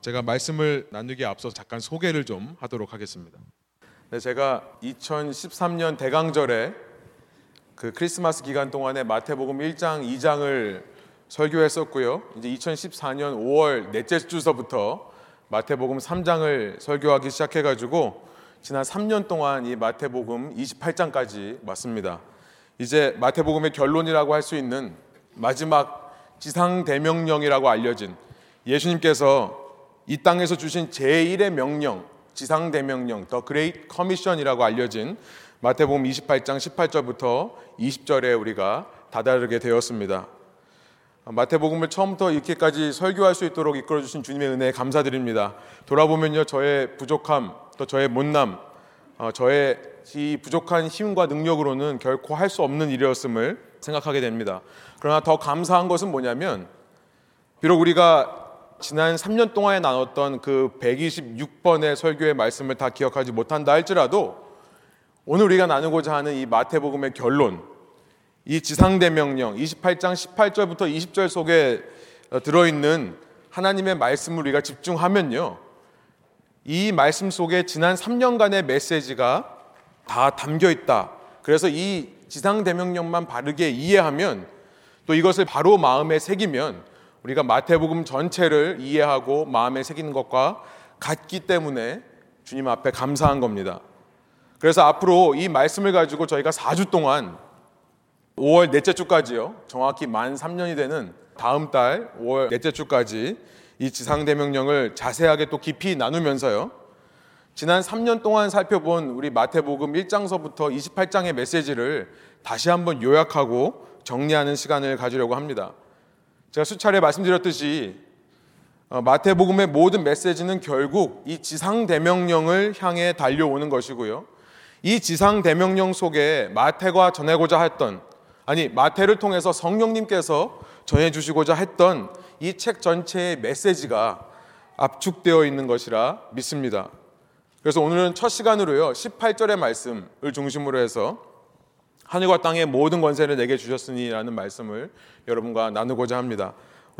제가 말씀을 나누기에 앞서 잠깐 소개를 좀 하도록 하겠습니다. 네, 제가 2013년 대강절에 그 크리스마스 기간 동안에 마태복음 1장, 2장을 설교했었고요. 이제 2014년 5월 넷째 주서부터 마태복음 3장을 설교하기 시작해 가지고 지난 3년 동안 이 마태복음 28장까지 왔습니다. 이제 마태복음의 결론이라고 할 수 있는 마지막 지상 대명령이라고 알려진 예수님께서 이 땅에서 주신 제1의 명령, 지상 대명령, The Great Commission이라고 알려진 마태복음 28장 18절부터 20절에 우리가 다다르게 되었습니다. 마태복음을 처음부터 이렇게까지 설교할 수 있도록 이끌어 주신 주님의 은혜에 감사드립니다. 돌아보면요, 저의 부족함, 또 저의 못남, 어, 저의 이 부족한 힘과 능력으로는 결코 할 수 없는 일이었음을 생각하게 됩니다. 그러나 더 감사한 것은 뭐냐면 비록 우리가 지난 3년 동안에 나눴던 그 126번의 설교의 말씀을 다 기억하지 못한다 할지라도 오늘 우리가 나누고자 하는 이 마태복음의 결론, 이 지상대명령 28장 18절부터 20절 속에 들어있는 하나님의 말씀을 우리가 집중하면요. 이 말씀 속에 지난 3년간의 메시지가 다 담겨 있다. 그래서 이 지상대명령만 바르게 이해하면 또 이것을 바로 마음에 새기면 우리가 마태복음 전체를 이해하고 마음에 새기는 것과 같기 때문에 주님 앞에 감사한 겁니다. 그래서 앞으로 이 말씀을 가지고 저희가 4주 동안 5월 넷째 주까지요. 정확히 만 3년이 되는 다음 달 5월 넷째 주까지 이 지상대명령을 자세하게 또 깊이 나누면서요. 지난 3년 동안 살펴본 우리 마태복음 1장서부터 28장의 메시지를 다시 한번 요약하고 정리하는 시간을 가지려고 합니다. 제가 수차례 말씀드렸듯이 어, 마태복음의 모든 메시지는 결국 이 지상 대명령을 향해 달려오는 것이고요. 이 지상 대명령 속에 마태가 전해고자 했던 아니 마태를 통해서 성령님께서 전해 주시고자 했던 이 책 전체의 메시지가 압축되어 있는 것이라 믿습니다. 그래서 오늘은 첫 시간으로요. 18절의 말씀을 중심으로 해서 하늘과 땅의 모든 권세를 내게 주셨으니라는 말씀을 여러분과 나누고자 합니다.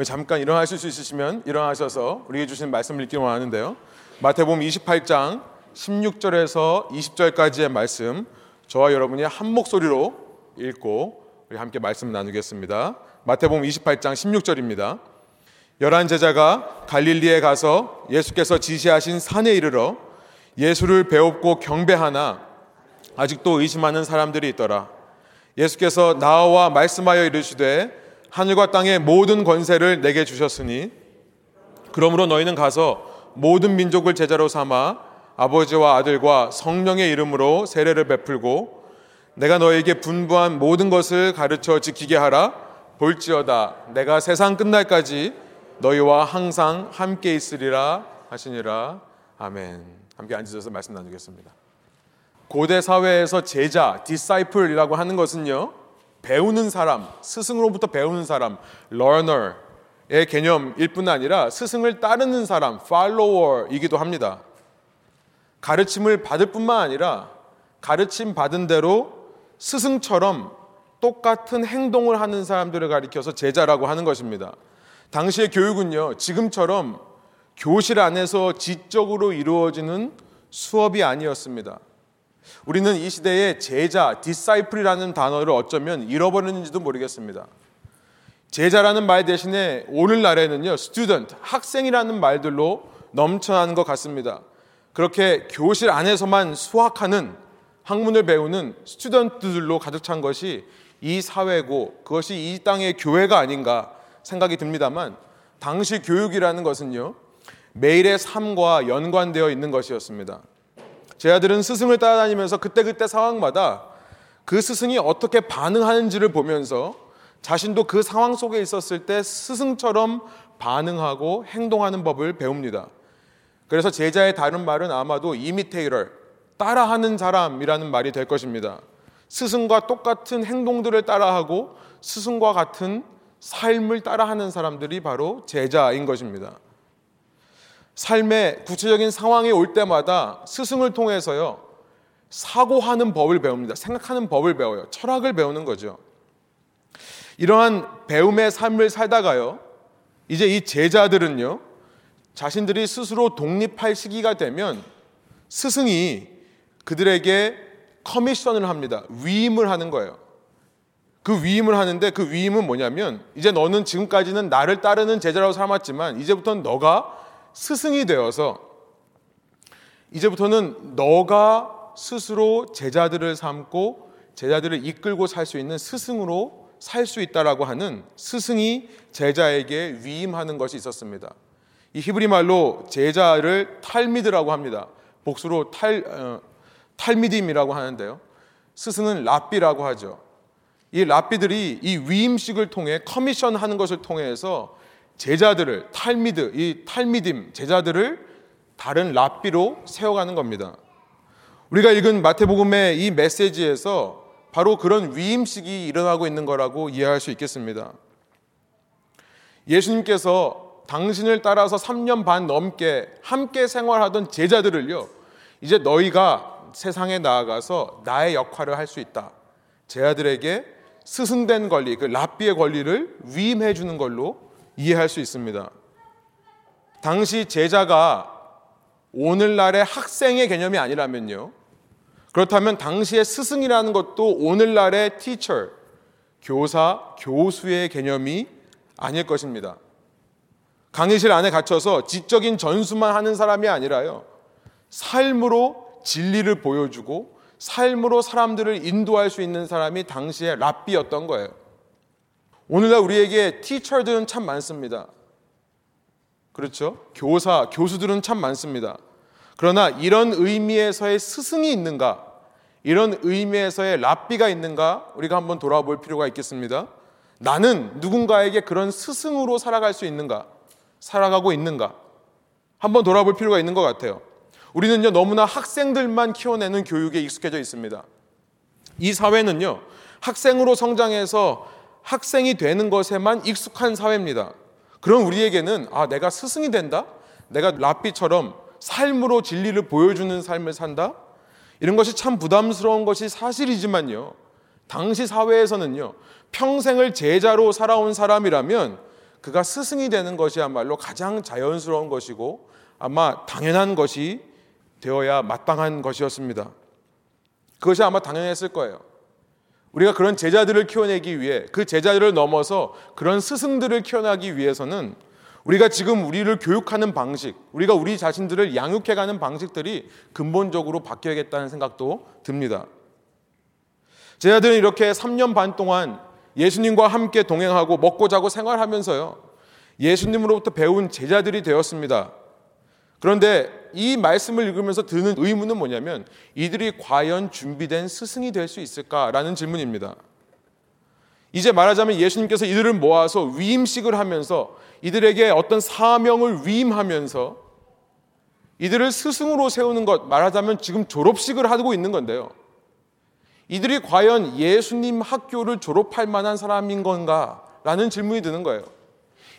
잠깐 일어나실 수 있으시면 일어나셔서 우리에게 주신 말씀을 읽기 원하는데요. 마태복음 28장 16절에서 20절까지의 말씀 저와 여러분이 한 목소리로 읽고 우리 함께 말씀 나누겠습니다. 마태복음 28장 16절입니다. 열한 제자가 갈릴리에 가서 예수께서 지시하신 산에 이르러 예수를 배웁고 경배하나 아직도 의심하는 사람들이 있더라. 예수께서 나와 말씀하여 이르시되 하늘과 땅의 모든 권세를 내게 주셨으니 그러므로 너희는 가서 모든 민족을 제자로 삼아 아버지와 아들과 성령의 이름으로 세례를 베풀고 내가 너에게 분부한 모든 것을 가르쳐 지키게 하라. 볼지어다 내가 세상 끝날까지 너희와 항상 함께 있으리라 하시니라. 아멘. 함께 앉으셔서 말씀 나누겠습니다. 고대 사회에서 제자, disciple이라고 하는 것은요, 배우는 사람, 스승으로부터 배우는 사람, learner의 개념일 뿐 아니라 스승을 따르는 사람, follower이기도 합니다. 가르침을 받을 뿐만 아니라 가르침 받은 대로 스승처럼 똑같은 행동을 하는 사람들을 가리켜서 제자라고 하는 것입니다. 당시의 교육은요, 지금처럼 교실 안에서 지적으로 이루어지는 수업이 아니었습니다. 우리는 이 시대에 제자, disciple이라는 단어를 어쩌면 잃어버렸는지도 모르겠습니다. 제자라는 말 대신에 오늘날에는요, student, 학생이라는 말들로 넘쳐나는 것 같습니다. 그렇게 교실 안에서만 수학하는 학문을 배우는 student들로 가득 찬 것이 이 사회고 그것이 이 땅의 교회가 아닌가 생각이 듭니다만 당시 교육이라는 것은요, 매일의 삶과 연관되어 있는 것이었습니다. 제자들은 스승을 따라다니면서 그때그때 상황마다 그 스승이 어떻게 반응하는지를 보면서 자신도 그 상황 속에 있었을 때 스승처럼 반응하고 행동하는 법을 배웁니다. 그래서 제자의 다른 말은 아마도 이미테이터, 따라하는 사람이라는 말이 될 것입니다. 스승과 똑같은 행동들을 따라하고 스승과 같은 삶을 따라하는 사람들이 바로 제자인 것입니다. 삶의 구체적인 상황이 올 때마다 스승을 통해서요, 사고하는 법을 배웁니다. 생각하는 법을 배워요. 철학을 배우는 거죠. 이러한 배움의 삶을 살다가요, 이제 이 제자들은요, 자신들이 스스로 독립할 시기가 되면 스승이 그들에게 커미션을 합니다. 위임을 하는 거예요. 그 위임을 하는데 그 위임은 뭐냐면 이제 너는 지금까지는 나를 따르는 제자라고 삼았지만 이제부터는 너가 스승이 되어서 이제부터는 너가 스스로 제자들을 삼고 제자들을 이끌고 살 수 있는 스승으로 살 수 있다라고 하는 스승이 제자에게 위임하는 것이 있었습니다. 이 히브리 말로 제자를 탈미드라고 합니다. 복수로 탈 어, 탈미딤이라고 하는데요. 스승은 랍비라고 하죠. 이 랍비들이 이 위임식을 통해 커미션 하는 것을 통해서 제자들을 탈미드, 이 탈미딤 제자들을 다른 랍비로 세워가는 겁니다. 우리가 읽은 마태복음의 이 메시지에서 바로 그런 위임식이 일어나고 있는 거라고 이해할 수 있겠습니다. 예수님께서 당신을 따라서 3년 반 넘게 함께 생활하던 제자들을요, 이제 너희가 세상에 나아가서 나의 역할을 할 수 있다. 제자들에게 스승된 권리, 그 랍비의 권리를 위임해 주는 걸로 이해할 수 있습니다. 당시 제자가 오늘날의 학생의 개념이 아니라면요. 그렇다면 당시의 스승이라는 것도 오늘날의 teacher, 교사, 교수의 개념이 아닐 것입니다. 강의실 안에 갇혀서 지적인 전수만 하는 사람이 아니라요. 삶으로 진리를 보여주고 삶으로 사람들을 인도할 수 있는 사람이 당시의 랍비였던 거예요. 오늘날 우리에게 티처들은 참 많습니다. 그렇죠? 교사, 교수들은 참 많습니다. 그러나 이런 의미에서의 스승이 있는가? 이런 의미에서의 랍비가 있는가? 우리가 한번 돌아볼 필요가 있겠습니다. 나는 누군가에게 그런 스승으로 살아갈 수 있는가? 살아가고 있는가? 한번 돌아볼 필요가 있는 것 같아요. 우리는요, 너무나 학생들만 키워내는 교육에 익숙해져 있습니다. 이 사회는요, 학생으로 성장해서 학생이 되는 것에만 익숙한 사회입니다. 그럼 우리에게는, 아, 내가 스승이 된다? 내가 랍비처럼 삶으로 진리를 보여주는 삶을 산다? 이런 것이 참 부담스러운 것이 사실이지만요. 당시 사회에서는요, 평생을 제자로 살아온 사람이라면 그가 스승이 되는 것이야말로 가장 자연스러운 것이고 아마 당연한 것이 되어야 마땅한 것이었습니다. 그것이 아마 당연했을 거예요. 우리가 그런 제자들을 키워내기 위해 그 제자들을 넘어서 그런 스승들을 키워나기 위해서는 우리가 지금 우리를 교육하는 방식, 우리가 우리 자신들을 양육해가는 방식들이 근본적으로 바뀌어야겠다는 생각도 듭니다. 제자들은 이렇게 3년 반 동안 예수님과 함께 동행하고 먹고 자고 생활하면서요. 예수님으로부터 배운 제자들이 되었습니다. 그런데 이 말씀을 읽으면서 드는 의문은 뭐냐면 이들이 과연 준비된 스승이 될 수 있을까라는 질문입니다. 이제 말하자면 예수님께서 이들을 모아서 위임식을 하면서 이들에게 어떤 사명을 위임하면서 이들을 스승으로 세우는 것 말하자면 지금 졸업식을 하고 있는 건데요. 이들이 과연 예수님 학교를 졸업할 만한 사람인 건가? 라는 질문이 드는 거예요.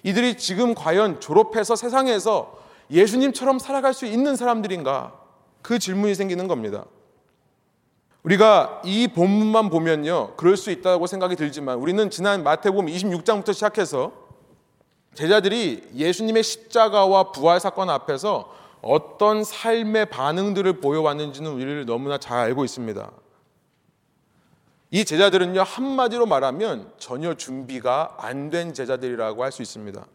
이들이 지금 과연 졸업해서 세상에서 예수님처럼 살아갈 수 있는 사람들인가? 그 질문이 생기는 겁니다. 우리가 이 본문만 보면요. 그럴 수 있다고 생각이 들지만 우리는 지난 마태복음 26장부터 시작해서 제자들이 예수님의 십자가와 부활 사건 앞에서 어떤 삶의 반응들을 보여왔는지는 우리를 너무나 잘 알고 있습니다. 이 제자들은요, 한마디로 말하면 전혀 준비가 안 된 제자들이라고 할 수 있습니다.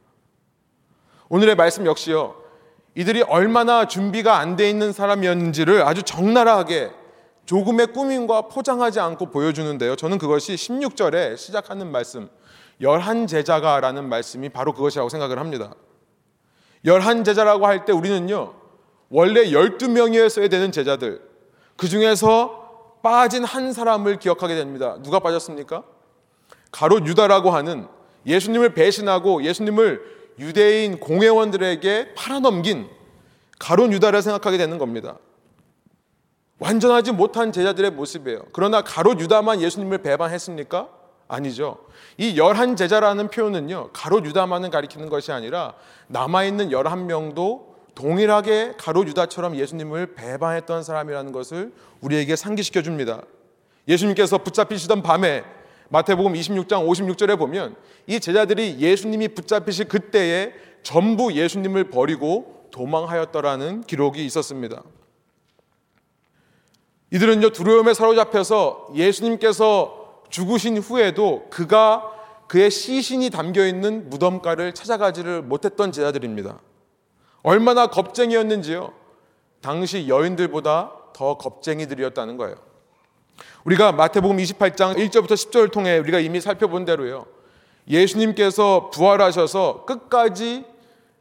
오늘의 말씀 역시요, 이들이 얼마나 준비가 안 돼 있는 사람이었는지를 아주 적나라하게 조금의 꾸밈과 포장하지 않고 보여주는데요. 저는 그것이 16절에 시작하는 말씀, 열한 제자가 라는 말씀이 바로 그것이라고 생각을 합니다. 열한 제자라고 할 때 우리는요, 원래 12명이었어야 되는 제자들, 그 중에서 빠진 한 사람을 기억하게 됩니다. 누가 빠졌습니까? 가롯 유다라고 하는 예수님을 배신하고 예수님을 유대인 공회원들에게 팔아넘긴 가론 유다를 생각하게 되는 겁니다. 완전하지 못한 제자들의 모습이에요. 그러나 가롯 유다만 예수님을 배반했습니까? 아니죠. 이 열한 제자라는 표현은요, 가롯 유다만을 가리키는 것이 아니라 남아있는 열한 명도 동일하게 가롯 유다처럼 예수님을 배반했던 사람이라는 것을 우리에게 상기시켜 줍니다. 예수님께서 붙잡히시던 밤에 마태복음 26장 56절에 보면 이 제자들이 예수님이 붙잡히실 그때에 전부 예수님을 버리고 도망하였더라는 기록이 있었습니다. 이들은요 두려움에 사로잡혀서 예수님께서 죽으신 후에도 그가 그의 시신이 담겨 있는 무덤가를 찾아가지를 못했던 제자들입니다. 얼마나 겁쟁이였는지요. 당시 여인들보다 더 겁쟁이들이었다는 거예요. 우리가 마태복음 28장 1절부터 10절을 통해 우리가 이미 살펴본 대로요. 예수님께서 부활하셔서 끝까지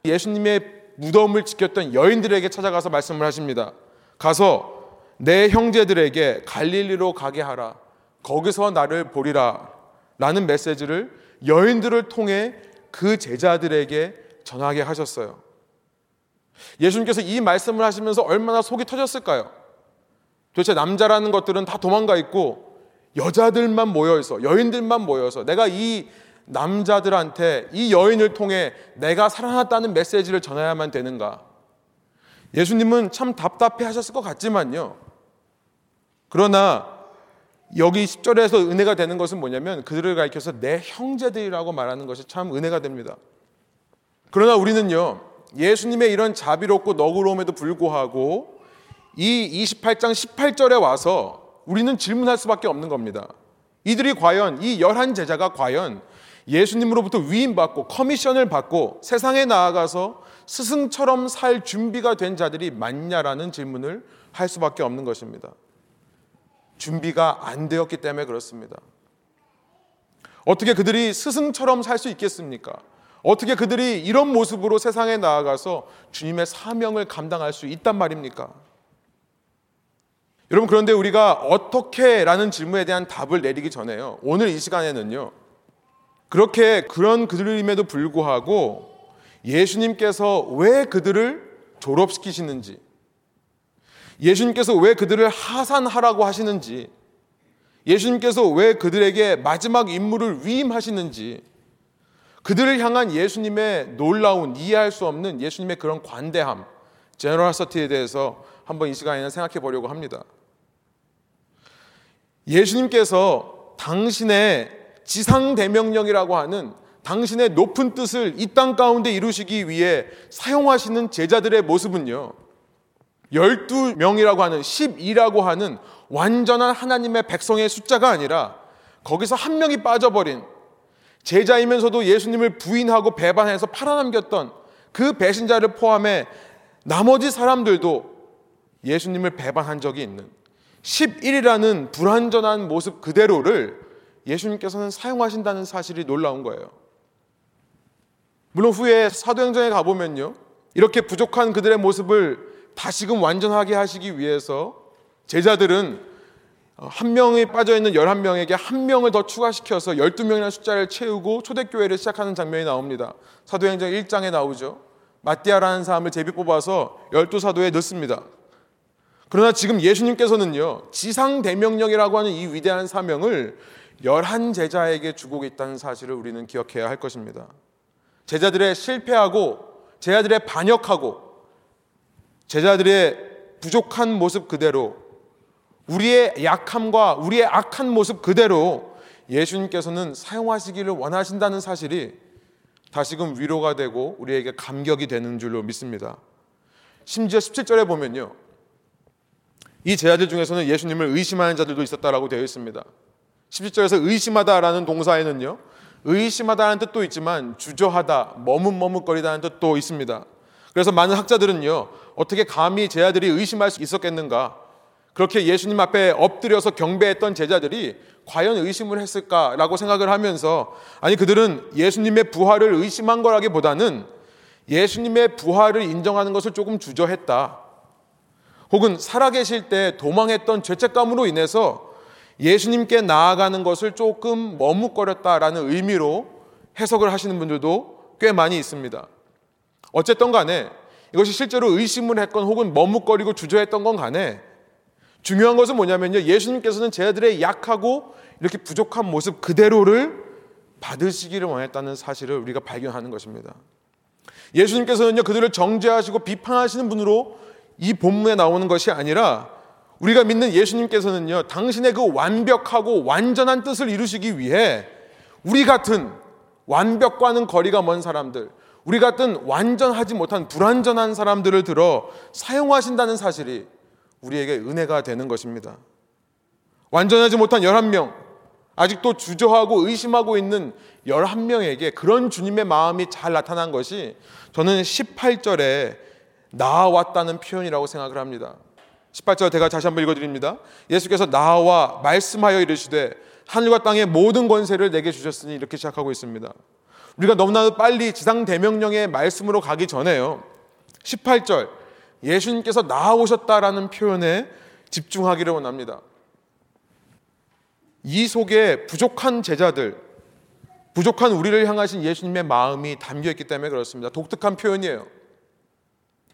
예수님의 무덤을 지켰던 여인들에게 찾아가서 말씀을 하십니다. 가서 내 형제들에게 갈릴리로 가게 하라. 거기서 나를 보리라. 라는 메시지를 여인들을 통해 그 제자들에게 전하게 하셨어요. 예수님께서 이 말씀을 하시면서 얼마나 속이 터졌을까요? 도대체 남자라는 것들은 다 도망가 있고 여자들만 모여서 여인들만 모여서 내가 이 남자들한테 이 여인을 통해 내가 살아났다는 메시지를 전해야만 되는가? 예수님은 참 답답해 하셨을 것 같지만요. 그러나 여기 10절에서 은혜가 되는 것은 뭐냐면 그들을 가리켜서 내 형제들이라고 말하는 것이 참 은혜가 됩니다. 그러나 우리는요, 예수님의 이런 자비롭고 너그러움에도 불구하고 이 28장 18절에 와서 우리는 질문할 수밖에 없는 겁니다. 이들이 과연 이 열한 제자가 과연 예수님으로부터 위임받고 커미션을 받고 세상에 나아가서 스승처럼 살 준비가 된 자들이 맞냐라는 질문을 할 수밖에 없는 것입니다. 준비가 안 되었기 때문에 그렇습니다. 어떻게 그들이 스승처럼 살 수 있겠습니까? 어떻게 그들이 이런 모습으로 세상에 나아가서 주님의 사명을 감당할 수 있단 말입니까? 여러분, 그런데 우리가 어떻게 라는 질문에 대한 답을 내리기 전에요. 오늘 이 시간에는요. 그렇게 그런 그들임에도 불구하고 예수님께서 왜 그들을 졸업시키시는지, 예수님께서 왜 그들을 하산하라고 하시는지, 예수님께서 왜 그들에게 마지막 임무를 위임하시는지, 그들을 향한 예수님의 놀라운 이해할 수 없는 예수님의 그런 관대함, 제너럴 서티에 대해서 한번 이 시간에는 생각해 보려고 합니다. 예수님께서 당신의 지상 대명령이라고 하는 당신의 높은 뜻을 이 땅 가운데 이루시기 위해 사용하시는 제자들의 모습은요. 12명이라고 하는 12라고 하는 완전한 하나님의 백성의 숫자가 아니라 거기서 한 명이 빠져버린 제자이면서도 예수님을 부인하고 배반해서 팔아넘겼던 그 배신자를 포함해 나머지 사람들도 예수님을 배반한 적이 있는 11이라는 불완전한 모습 그대로를 예수님께서는 사용하신다는 사실이 놀라운 거예요. 물론 후에 사도행전에 가보면요. 이렇게 부족한 그들의 모습을 다시금 완전하게 하시기 위해서 제자들은 한 명이 빠져 있는 11명에게 한 명을 더 추가시켜서 12명이라는 숫자를 채우고 초대교회를 시작하는 장면이 나옵니다. 사도행전 1장에 나오죠. 마띠아라는 사람을 제비 뽑아서 12사도에 넣습니다. 그러나 지금 예수님께서는요, 지상 대명령이라고 하는 이 위대한 사명을 열한 제자에게 주고 있다는 사실을 우리는 기억해야 할 것입니다. 제자들의 실패하고 제자들의 반역하고 제자들의 부족한 모습 그대로 우리의 약함과 우리의 악한 모습 그대로 예수님께서는 사용하시기를 원하신다는 사실이 다시금 위로가 되고 우리에게 감격이 되는 줄로 믿습니다. 심지어 17절에 보면요. 이 제자들 중에서는 예수님을 의심하는 자들도 있었다라고 되어 있습니다. 17절에서 의심하다라는 동사에는요. 의심하다는 뜻도 있지만 주저하다, 머뭇머뭇거리다는 뜻도 있습니다. 그래서 많은 학자들은요. 어떻게 감히 제자들이 의심할 수 있었겠는가? 그렇게 예수님 앞에 엎드려서 경배했던 제자들이 과연 의심을 했을까라고 생각을 하면서 아니 그들은 예수님의 부활을 의심한 거라기보다는 예수님의 부활을 인정하는 것을 조금 주저했다. 혹은 살아계실 때 도망했던 죄책감으로 인해서 예수님께 나아가는 것을 조금 머뭇거렸다라는 의미로 해석을 하시는 분들도 꽤 많이 있습니다. 어쨌든 간에 이것이 실제로 의심을 했건 혹은 머뭇거리고 주저했던 건 간에 중요한 것은 뭐냐면요. 예수님께서는 제자들의 약하고 이렇게 부족한 모습 그대로를 받으시기를 원했다는 사실을 우리가 발견하는 것입니다. 예수님께서는요, 그들을 정죄하시고 비판하시는 분으로 이 본문에 나오는 것이 아니라 우리가 믿는 예수님께서는요, 당신의 그 완벽하고 완전한 뜻을 이루시기 위해 우리 같은 완벽과는 거리가 먼 사람들, 우리 같은 완전하지 못한 불완전한 사람들을 들어 사용하신다는 사실이 우리에게 은혜가 되는 것입니다. 완전하지 못한 11명, 아직도 주저하고 의심하고 있는 11명에게 그런 주님의 마음이 잘 나타난 것이 저는 18절에 나왔다는 표현이라고 생각을 합니다. 18절 제가 다시 한번 읽어드립니다. 예수께서 나와 말씀하여 이르시되 하늘과 땅의 모든 권세를 내게 주셨으니 이렇게 시작하고 있습니다. 우리가 너무나도 빨리 지상 대명령의 말씀으로 가기 전에요. 18절 예수님께서 나아오셨다라는 표현에 집중하기를 원합니다. 이 속에 부족한 제자들, 부족한 우리를 향하신 예수님의 마음이 담겨 있기 때문에 그렇습니다. 독특한 표현이에요.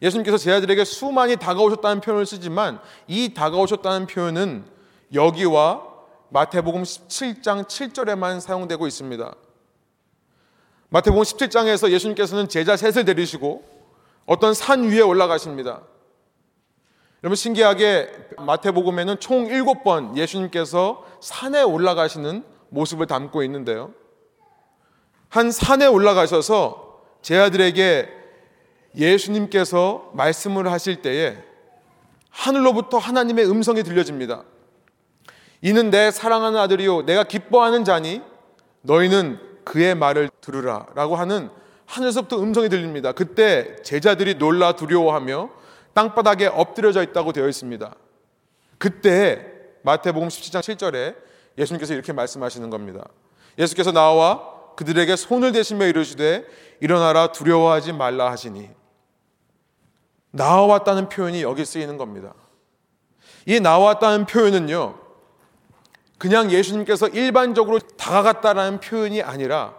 예수님께서 제자들에게 수많이 다가오셨다는 표현을 쓰지만 이 다가오셨다는 표현은 여기와 마태복음 17장 7절에만 사용되고 있습니다. 마태복음 17장에서 예수님께서는 제자 셋을 데리시고 어떤 산 위에 올라가십니다. 여러분 신기하게 마태복음에는 총 7번 예수님께서 산에 올라가시는 모습을 담고 있는데요. 한 산에 올라가셔서 제자들에게 예수님께서 말씀을 하실 때에 하늘로부터 하나님의 음성이 들려집니다. 이는 내 사랑하는 아들이요 내가 기뻐하는 자니 너희는 그의 말을 들으라 라고 하는 하늘에서부터 음성이 들립니다. 그때 제자들이 놀라 두려워하며 땅바닥에 엎드려져 있다고 되어 있습니다. 그때 마태복음 17장 7절에 예수님께서 이렇게 말씀하시는 겁니다. 예수께서 나와 그들에게 손을 대시며 이르시되 일어나라 두려워하지 말라 하시니 나왔다는 표현이 여기 쓰이는 겁니다. 이 나왔다는 표현은요, 그냥 예수님께서 일반적으로 다가갔다라는 표현이 아니라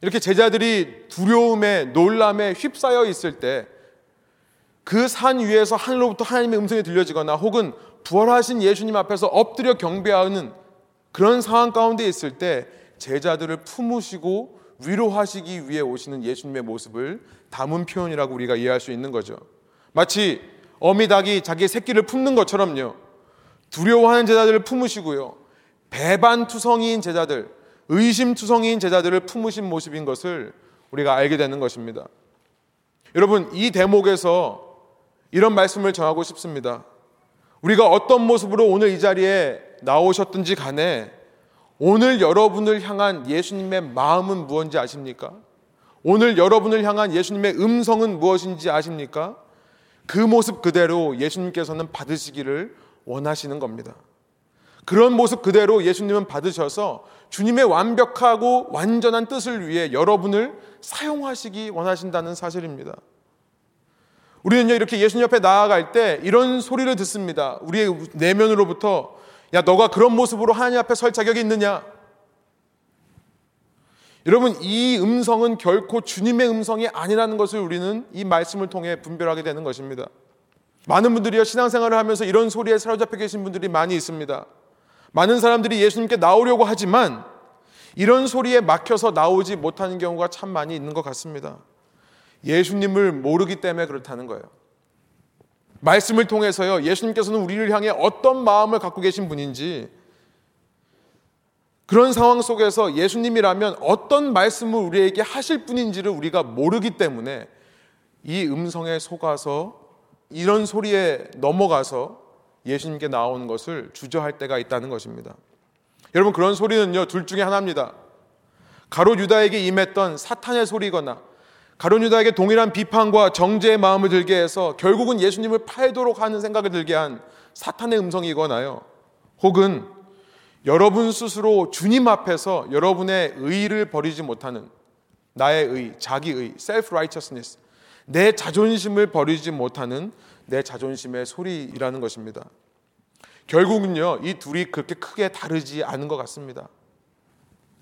이렇게 제자들이 두려움에 놀람에 휩싸여 있을 때 그 산 위에서 하늘로부터 하나님의 음성이 들려지거나 혹은 부활하신 예수님 앞에서 엎드려 경배하는 그런 상황 가운데 있을 때 제자들을 품으시고 위로하시기 위해 오시는 예수님의 모습을 담은 표현이라고 우리가 이해할 수 있는 거죠. 마치 어미 닭이 자기 새끼를 품는 것처럼요. 두려워하는 제자들을 품으시고요. 배반투성이인 제자들, 의심투성이인 제자들을 품으신 모습인 것을 우리가 알게 되는 것입니다. 여러분, 이 대목에서 이런 말씀을 전하고 싶습니다. 우리가 어떤 모습으로 오늘 이 자리에 나오셨든지 간에 오늘 여러분을 향한 예수님의 마음은 무엇인지 아십니까? 오늘 여러분을 향한 예수님의 음성은 무엇인지 아십니까? 그 모습 그대로 예수님께서는 받으시기를 원하시는 겁니다. 그런 모습 그대로 예수님은 받으셔서 주님의 완벽하고 완전한 뜻을 위해 여러분을 사용하시기 원하신다는 사실입니다. 우리는요, 이렇게 예수님 옆에 나아갈 때 이런 소리를 듣습니다. 우리의 내면으로부터, 야, 너가 그런 모습으로 하나님 앞에 설 자격이 있느냐? 여러분, 이 음성은 결코 주님의 음성이 아니라는 것을 우리는 이 말씀을 통해 분별하게 되는 것입니다. 많은 분들이요, 신앙생활을 하면서 이런 소리에 사로잡혀 계신 분들이 많이 있습니다. 많은 사람들이 예수님께 나오려고 하지만 이런 소리에 막혀서 나오지 못하는 경우가 참 많이 있는 것 같습니다. 예수님을 모르기 때문에 그렇다는 거예요. 말씀을 통해서요, 예수님께서는 우리를 향해 어떤 마음을 갖고 계신 분인지 그런 상황 속에서 예수님이라면 어떤 말씀을 우리에게 하실 분인지를 우리가 모르기 때문에 이 음성에 속아서 이런 소리에 넘어가서 예수님께 나오는 것을 주저할 때가 있다는 것입니다. 여러분 그런 소리는요 둘 중에 하나입니다. 가롯 유다에게 임했던 사탄의 소리거나 가롯 유다에게 동일한 비판과 정죄의 마음을 들게 해서 결국은 예수님을 팔도록 하는 생각을 들게 한 사탄의 음성이거나요. 혹은 여러분 스스로 주님 앞에서 여러분의 의를 버리지 못하는 나의 의, 자기 의, self-righteousness, 내 자존심을 버리지 못하는 내 자존심의 소리라는 것입니다. 결국은요, 이 둘이 그렇게 크게 다르지 않은 것 같습니다.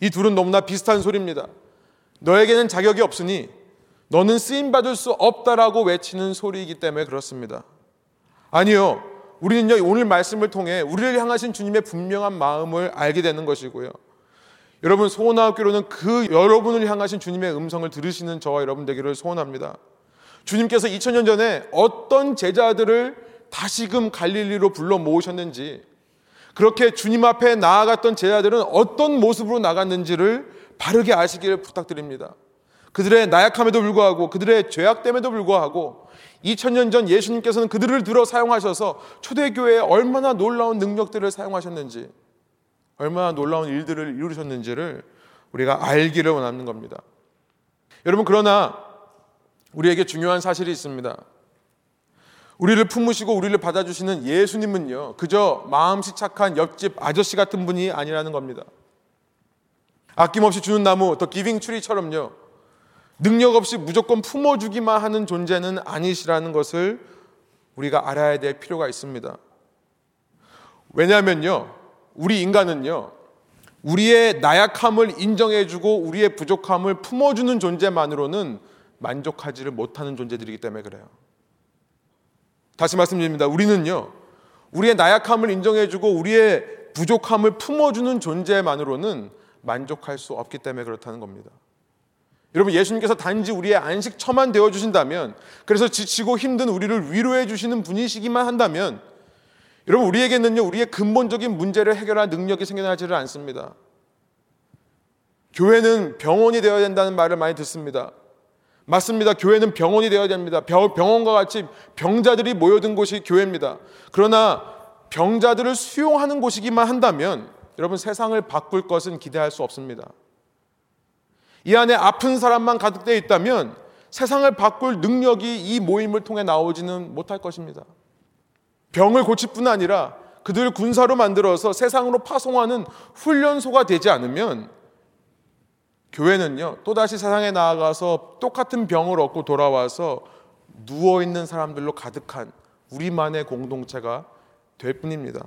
이 둘은 너무나 비슷한 소리입니다. 너에게는 자격이 없으니 너는 쓰임 받을 수 없다라고 외치는 소리이기 때문에 그렇습니다. 아니요. 우리는요, 오늘 말씀을 통해 우리를 향하신 주님의 분명한 마음을 알게 되는 것이고요. 여러분, 소원하옵기로는 그 여러분을 향하신 주님의 음성을 들으시는 저와 여러분 되기를 소원합니다. 주님께서 2000년 전에 어떤 제자들을 다시금 갈릴리로 불러 모으셨는지, 그렇게 주님 앞에 나아갔던 제자들은 어떤 모습으로 나갔는지를 바르게 아시기를 부탁드립니다. 그들의 나약함에도 불구하고 그들의 죄악됨에도 불구하고 2000년 전 예수님께서는 그들을 들어 사용하셔서 초대교회에 얼마나 놀라운 능력들을 사용하셨는지 얼마나 놀라운 일들을 이루셨는지를 우리가 알기를 원하는 겁니다. 여러분 그러나 우리에게 중요한 사실이 있습니다. 우리를 품으시고 우리를 받아주시는 예수님은요, 그저 마음씨 착한 옆집 아저씨 같은 분이 아니라는 겁니다. 아낌없이 주는 나무, 더 기빙 트리처럼요, 능력 없이 무조건 품어주기만 하는 존재는 아니시라는 것을 우리가 알아야 될 필요가 있습니다. 왜냐하면요, 우리 인간은요, 우리의 나약함을 인정해주고 우리의 부족함을 품어주는 존재만으로는 만족하지를 못하는 존재들이기 때문에 그래요. 다시 말씀드립니다. 우리는요, 우리의 나약함을 인정해주고 우리의 부족함을 품어주는 존재만으로는 만족할 수 없기 때문에 그렇다는 겁니다. 여러분, 예수님께서 단지 우리의 안식처만 되어 주신다면, 그래서 지치고 힘든 우리를 위로해 주시는 분이시기만 한다면, 여러분, 우리에게는요, 우리의 근본적인 문제를 해결할 능력이 생겨나지를 않습니다. 교회는 병원이 되어야 된다는 말을 많이 듣습니다. 맞습니다. 교회는 병원이 되어야 됩니다. 병원과 같이 병자들이 모여든 곳이 교회입니다. 그러나 병자들을 수용하는 곳이기만 한다면 여러분 세상을 바꿀 것은 기대할 수 없습니다. 이 안에 아픈 사람만 가득되어 있다면 세상을 바꿀 능력이 이 모임을 통해 나오지는 못할 것입니다. 병을 고칠 뿐 아니라 그들 군사로 만들어서 세상으로 파송하는 훈련소가 되지 않으면 교회는요, 또다시 세상에 나아가서 똑같은 병을 얻고 돌아와서 누워있는 사람들로 가득한 우리만의 공동체가 될 뿐입니다.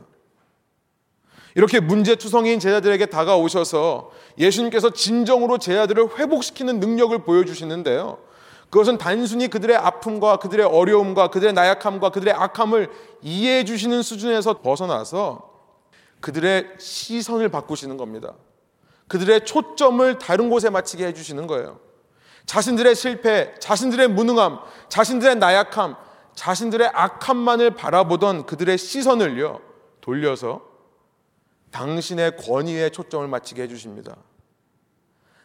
이렇게 문제투성이인 제자들에게 다가오셔서 예수님께서 진정으로 제자들을 회복시키는 능력을 보여주시는데요. 그것은 단순히 그들의 아픔과 그들의 어려움과 그들의 나약함과 그들의 악함을 이해해 주시는 수준에서 벗어나서 그들의 시선을 바꾸시는 겁니다. 그들의 초점을 다른 곳에 맞추게 해주시는 거예요. 자신들의 실패, 자신들의 무능함, 자신들의 나약함, 자신들의 악함만을 바라보던 그들의 시선을요, 돌려서 당신의 권위에 초점을 맞추게 해주십니다.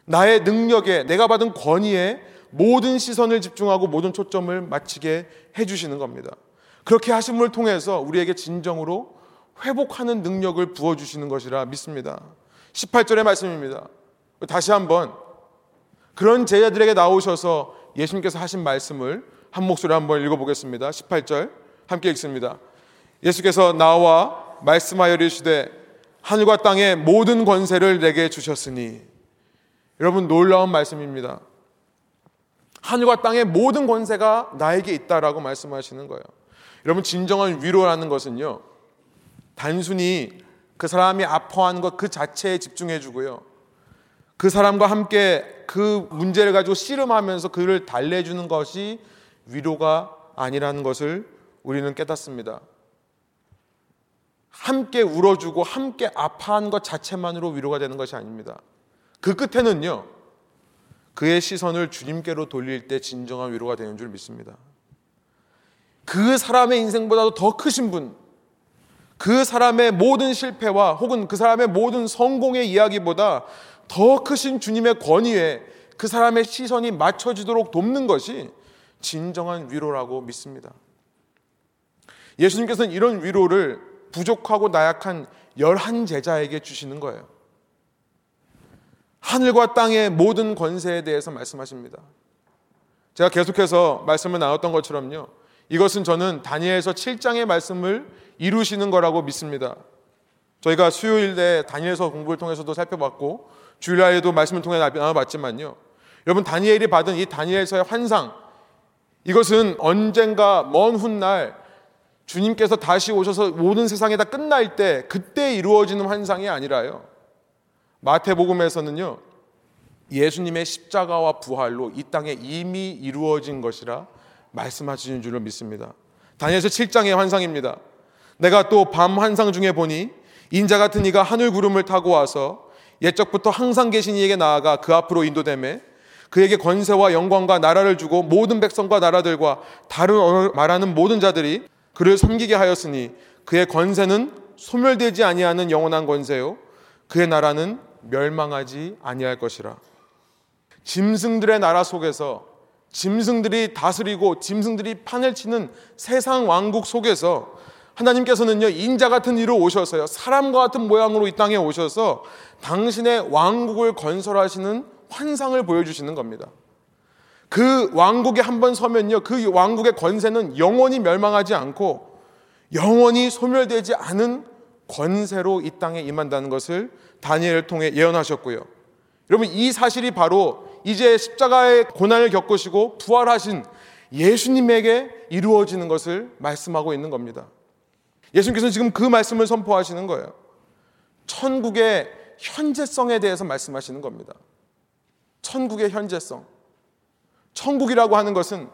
나의 능력에, 내가 받은 권위에 모든 시선을 집중하고 모든 초점을 맞추게 해주시는 겁니다. 그렇게 하심을 통해서 우리에게 진정으로 회복하는 능력을 부어주시는 것이라 믿습니다. 18절의 말씀입니다. 다시 한번 그런 제자들에게 나오셔서 예수님께서 하신 말씀을 한 목소리 한번 읽어보겠습니다. 18절 함께 읽습니다. 예수께서 나와 말씀하여 이르시되 하늘과 땅의 모든 권세를 내게 주셨으니 여러분 놀라운 말씀입니다. 하늘과 땅의 모든 권세가 나에게 있다라고 말씀하시는 거예요. 여러분 진정한 위로라는 것은요. 단순히 그 사람이 아파하는 것그 자체에 집중해 주고요. 그 사람과 함께 그 문제를 가지고 씨름하면서 그를 달래주는 것이 위로가 아니라는 것을 우리는 깨닫습니다. 함께 울어주고 함께 아파한 것 자체만으로 위로가 되는 것이 아닙니다. 그 끝에는요, 그의 시선을 주님께로 돌릴 때 진정한 위로가 되는 줄 믿습니다. 그 사람의 인생보다도 더 크신 분, 그 사람의 모든 실패와 혹은 그 사람의 모든 성공의 이야기보다 더 크신 주님의 권위에 그 사람의 시선이 맞춰지도록 돕는 것이 진정한 위로라고 믿습니다. 예수님께서는 이런 위로를 부족하고 나약한 열한 제자에게 주시는 거예요. 하늘과 땅의 모든 권세에 대해서 말씀하십니다. 제가 계속해서 말씀을 나눴던 것처럼요. 이것은 저는 다니엘서 7장의 말씀을 이루시는 거라고 믿습니다. 저희가 수요일 에 다니엘서 공부를 통해서도 살펴봤고 주일날에도 말씀을 통해 나눠봤지만요. 여러분 다니엘이 받은 이 다니엘서의 환상 이것은 언젠가 먼 훗날 주님께서 다시 오셔서 모든 세상이 다 끝날 때 그때 이루어지는 환상이 아니라요. 마태복음에서는요. 예수님의 십자가와 부활로 이 땅에 이미 이루어진 것이라 말씀하시는 줄로 믿습니다. 다니엘서 7장의 환상입니다. 내가 또 밤 환상 중에 보니 인자 같은 이가 하늘 구름을 타고 와서 옛적부터 항상 계신 이에게 나아가 그 앞으로 인도됨에 그에게 권세와 영광과 나라를 주고 모든 백성과 나라들과 다른 말하는 모든 자들이 그를 섬기게 하였으니 그의 권세는 소멸되지 아니하는 영원한 권세요 그의 나라는 멸망하지 아니할 것이라. 짐승들의 나라 속에서 짐승들이 다스리고 짐승들이 판을 치는 세상 왕국 속에서 하나님께서는요 인자 같은 이로 오셔서요 사람과 같은 모양으로 이 땅에 오셔서 당신의 왕국을 건설하시는 환상을 보여주시는 겁니다. 그 왕국에 한 번 서면요 그 왕국의 권세는 영원히 멸망하지 않고 영원히 소멸되지 않은 권세로 이 땅에 임한다는 것을 다니엘을 통해 예언하셨고요. 여러분 이 사실이 바로 이제 십자가의 고난을 겪으시고 부활하신 예수님에게 이루어지는 것을 말씀하고 있는 겁니다. 예수님께서는 지금 그 말씀을 선포하시는 거예요. 천국의 현재성에 대해서 말씀하시는 겁니다. 천국의 현재성. 천국이라고 하는 것은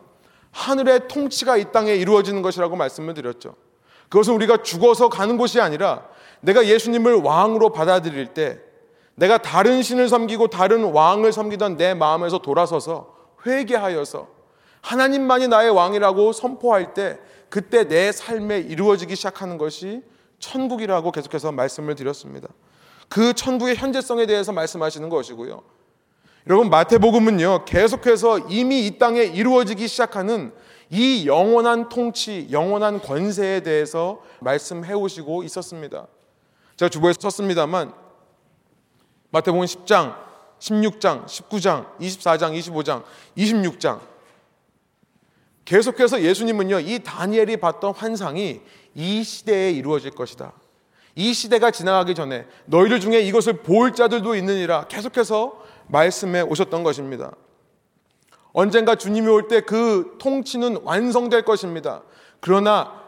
하늘의 통치가 이 땅에 이루어지는 것이라고 말씀을 드렸죠. 그것은 우리가 죽어서 가는 곳이 아니라 내가 예수님을 왕으로 받아들일 때 내가 다른 신을 섬기고 다른 왕을 섬기던 내 마음에서 돌아서서 회개하여서 하나님만이 나의 왕이라고 선포할 때 그때 내 삶에 이루어지기 시작하는 것이 천국이라고 계속해서 말씀을 드렸습니다. 그 천국의 현재성에 대해서 말씀하시는 것이고요. 여러분 마태복음은요 계속해서 이미 이 땅에 이루어지기 시작하는 이 영원한 통치, 영원한 권세에 대해서 말씀해 오시고 있었습니다. 제가 주보에 썼습니다만 마태복음 10장, 16장, 19장, 24장, 25장, 26장 계속해서 예수님은요 이 다니엘이 봤던 환상이 이 시대에 이루어질 것이다. 이 시대가 지나가기 전에 너희들 중에 이것을 볼 자들도 있느니라 계속해서 말씀해 오셨던 것입니다. 언젠가 주님이 올 때 그 통치는 완성될 것입니다. 그러나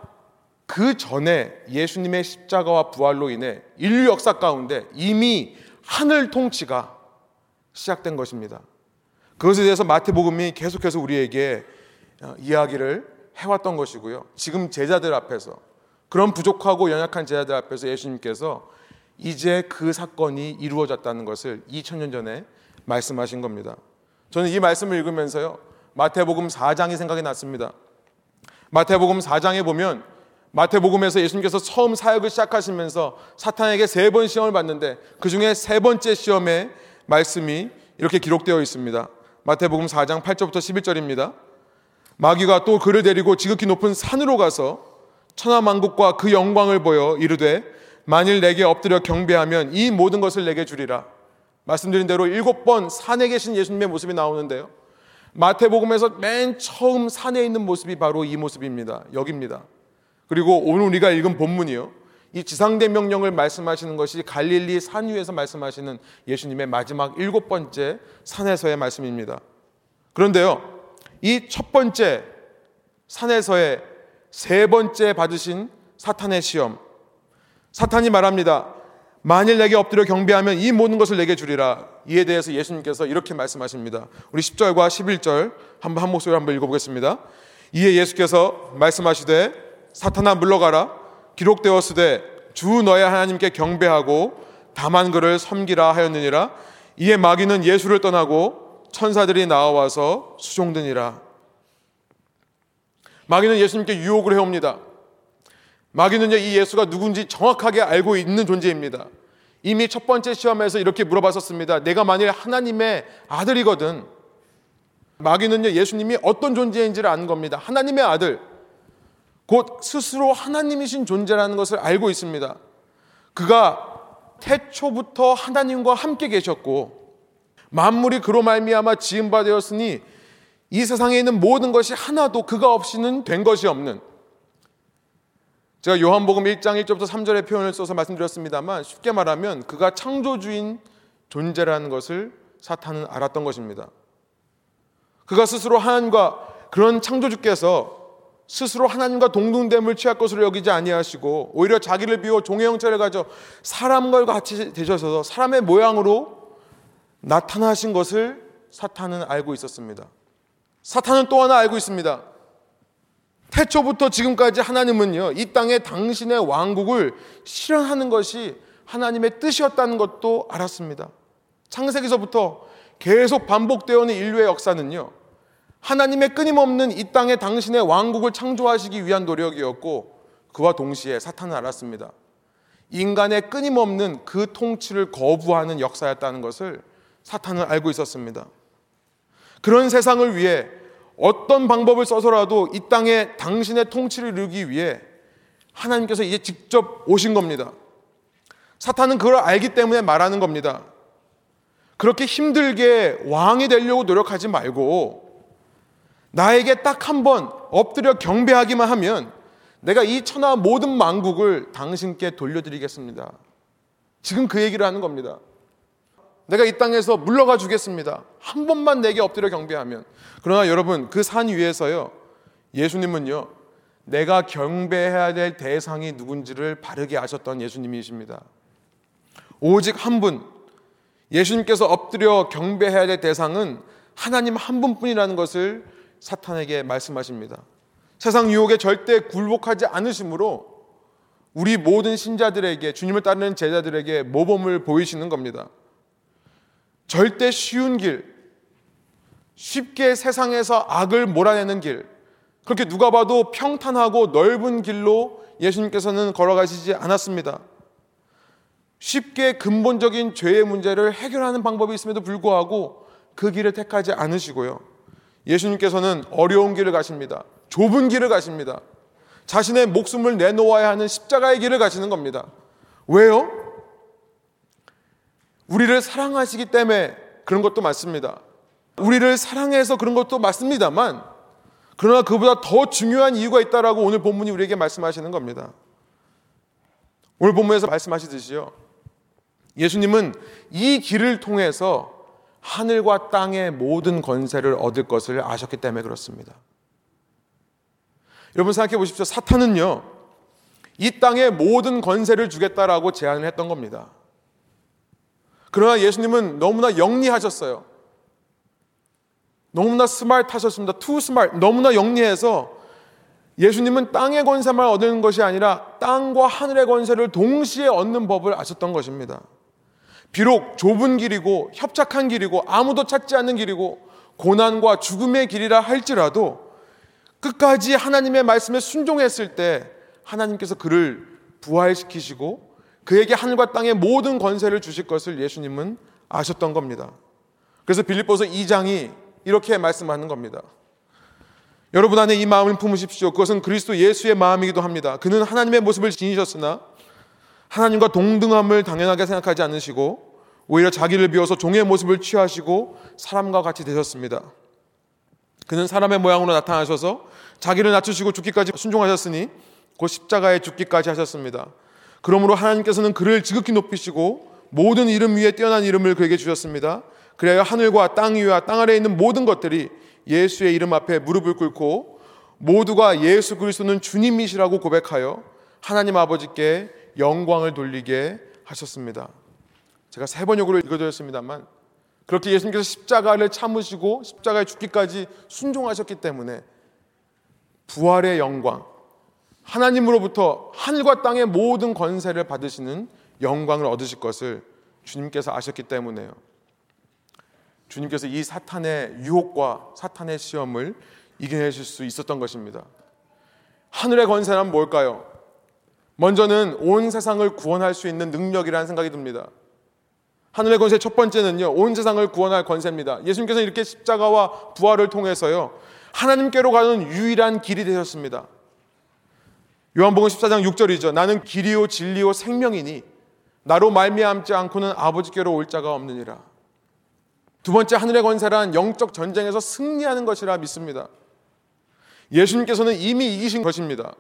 그 전에 예수님의 십자가와 부활로 인해 인류 역사 가운데 이미 하늘 통치가 시작된 것입니다. 그것에 대해서 마태복음이 계속해서 우리에게 어, 이야기를 해왔던 것이고요. 지금 제자들 앞에서 그런 부족하고 연약한 제자들 앞에서 예수님께서 이제 그 사건이 이루어졌다는 것을 2000년 전에 말씀하신 겁니다. 저는 이 말씀을 읽으면서요. 마태복음 4장이 생각이 났습니다. 마태복음 4장에 보면 마태복음에서 예수님께서 처음 사역을 시작하시면서 사탄에게 세 번 시험을 받는데 그 중에 세 번째 시험의 말씀이 이렇게 기록되어 있습니다. 마태복음 4장 8절부터 11절입니다. 마귀가 또 그를 데리고 지극히 높은 산으로 가서 천하 만국과 그 영광을 보여 이르되 만일 내게 엎드려 경배하면 이 모든 것을 내게 주리라. 말씀드린 대로 일곱 번 산에 계신 예수님의 모습이 나오는데요. 마태복음에서 맨 처음 산에 있는 모습이 바로 이 모습입니다. 여기입니다. 그리고 오늘 우리가 읽은 본문이요. 이 지상대 명령을 말씀하시는 것이 갈릴리 산 위에서 말씀하시는 예수님의 마지막 일곱 번째 산에서의 말씀입니다. 그런데요, 이 첫 번째 산에서의 세 번째 받으신 사탄의 시험. 사탄이 말합니다. 만일 내게 엎드려 경배하면 이 모든 것을 내게 주리라. 이에 대해서 예수님께서 이렇게 말씀하십니다. 우리 10절과 11절 한번 한 목소리 한번 읽어보겠습니다. 이에 예수께서 말씀하시되 사탄아 물러가라 기록되었으되 주 너의 하나님께 경배하고 다만 그를 섬기라 하였느니라 이에 마귀는 예수를 떠나고 천사들이 나와서 수종드니라 마귀는 예수님께 유혹을 해옵니다 마귀는요 이 예수가 누군지 정확하게 알고 있는 존재입니다. 이미 첫 번째 시험에서 이렇게 물어봤었습니다. 내가 만일 하나님의 아들이거든 마귀는요 예수님이 어떤 존재인지를 아는 겁니다. 하나님의 아들 곧 스스로 하나님이신 존재라는 것을 알고 있습니다. 그가 태초부터 하나님과 함께 계셨고 만물이 그로 말미암아 지은 바 되었으니 이 세상에 있는 모든 것이 하나도 그가 없이는 된 것이 없는 제가 요한복음 1장 1절부터 3절의 표현을 써서 말씀드렸습니다만 쉽게 말하면 그가 창조주인 존재라는 것을 사탄은 알았던 것입니다. 그가 스스로 하나님과 그런 창조주께서 스스로 하나님과 동등됨을 취할 것으로 여기지 아니하시고 오히려 자기를 비워 종의 형체를 가져 사람과 같이 되셔서 사람의 모양으로 나타나신 것을 사탄은 알고 있었습니다. 사탄은 또 하나 알고 있습니다. 태초부터 지금까지 하나님은요, 이 땅에 당신의 왕국을 실현하는 것이 하나님의 뜻이었다는 것도 알았습니다. 창세기서부터 계속 반복되어 오는 인류의 역사는요, 하나님의 끊임없는 이 땅에 당신의 왕국을 창조하시기 위한 노력이었고 그와 동시에 사탄은 알았습니다. 인간의 끊임없는 그 통치를 거부하는 역사였다는 것을 사탄은 알고 있었습니다. 그런 세상을 위해 어떤 방법을 써서라도 이 땅에 당신의 통치를 이루기 위해 하나님께서 이제 직접 오신 겁니다. 사탄은 그걸 알기 때문에 말하는 겁니다. 그렇게 힘들게 왕이 되려고 노력하지 말고 나에게 딱 한 번 엎드려 경배하기만 하면 내가 이 천하 모든 만국을 당신께 돌려드리겠습니다. 지금 그 얘기를 하는 겁니다. 내가 이 땅에서 물러가 주겠습니다. 한 번만 내게 엎드려 경배하면. 그러나 여러분, 그 산 위에서요, 예수님은요, 내가 경배해야 될 대상이 누군지를 바르게 아셨던 예수님이십니다. 오직 한 분, 예수님께서 엎드려 경배해야 될 대상은 하나님 한 분뿐이라는 것을 사탄에게 말씀하십니다. 세상 유혹에 절대 굴복하지 않으심으로 우리 모든 신자들에게 주님을 따르는 제자들에게 모범을 보이시는 겁니다. 절대 쉬운 길, 쉽게 세상에서 악을 몰아내는 길, 그렇게 누가 봐도 평탄하고 넓은 길로 예수님께서는 걸어가시지 않았습니다. 쉽게 근본적인 죄의 문제를 해결하는 방법이 있음에도 불구하고 그 길을 택하지 않으시고요. 예수님께서는 어려운 길을 가십니다. 좁은 길을 가십니다. 자신의 목숨을 내놓아야 하는 십자가의 길을 가시는 겁니다. 왜요? 우리를 사랑하시기 때문에 그런 것도 맞습니다. 우리를 사랑해서 그런 것도 맞습니다만, 그러나 그보다 더 중요한 이유가 있다라고 오늘 본문이 우리에게 말씀하시는 겁니다. 오늘 본문에서 말씀하시듯이요. 예수님은 이 길을 통해서 하늘과 땅의 모든 권세를 얻을 것을 아셨기 때문에 그렇습니다. 여러분 생각해 보십시오. 사탄은요, 이 땅의 모든 권세를 주겠다라고 제안을 했던 겁니다. 그러나 예수님은 너무나 영리하셨어요. 너무나 스마트하셨습니다. Too smart. 너무나 영리해서 예수님은 땅의 권세만 얻는 것이 아니라 땅과 하늘의 권세를 동시에 얻는 법을 아셨던 것입니다. 비록 좁은 길이고 협착한 길이고 아무도 찾지 않는 길이고 고난과 죽음의 길이라 할지라도 끝까지 하나님의 말씀에 순종했을 때 하나님께서 그를 부활시키시고 그에게 하늘과 땅의 모든 권세를 주실 것을 예수님은 아셨던 겁니다. 그래서 빌립보서 2장이 이렇게 말씀하는 겁니다. 여러분 안에 이 마음을 품으십시오. 그것은 그리스도 예수의 마음이기도 합니다. 그는 하나님의 모습을 지니셨으나 하나님과 동등함을 당연하게 생각하지 않으시고 오히려 자기를 비워서 종의 모습을 취하시고 사람과 같이 되셨습니다. 그는 사람의 모양으로 나타나셔서 자기를 낮추시고 죽기까지 순종하셨으니 곧 십자가에 죽기까지 하셨습니다. 그러므로 하나님께서는 그를 지극히 높이시고 모든 이름 위에 뛰어난 이름을 그에게 주셨습니다. 그래야 하늘과 땅 위와 땅 아래에 있는 모든 것들이 예수의 이름 앞에 무릎을 꿇고 모두가 예수 그리스도는 주님이시라고 고백하여 하나님 아버지께 영광을 돌리게 하셨습니다. 제가 세 번역으로 읽어드렸습니다만 그렇게 예수님께서 십자가를 참으시고 십자가에 죽기까지 순종하셨기 때문에 부활의 영광, 하나님으로부터 하늘과 땅의 모든 권세를 받으시는 영광을 얻으실 것을 주님께서 아셨기 때문에요. 주님께서 이 사탄의 유혹과 사탄의 시험을 이겨내실 수 있었던 것입니다. 하늘의 권세란 뭘까요? 먼저는 온 세상을 구원할 수 있는 능력이라는 생각이 듭니다. 하늘의 권세 첫 번째는요, 온 세상을 구원할 권세입니다. 예수님께서 이렇게 십자가와 부활을 통해서요, 하나님께로 가는 유일한 길이 되셨습니다. 요한복음 14장 6절이죠. 나는 길이요 진리요 생명이니 나로 말미암지 않고는 아버지께로 올 자가 없느니라. 두 번째 하늘의 권세란 영적 전쟁에서 승리하는 것이라 믿습니다. 예수님께서는 이미 이기신 것입니다.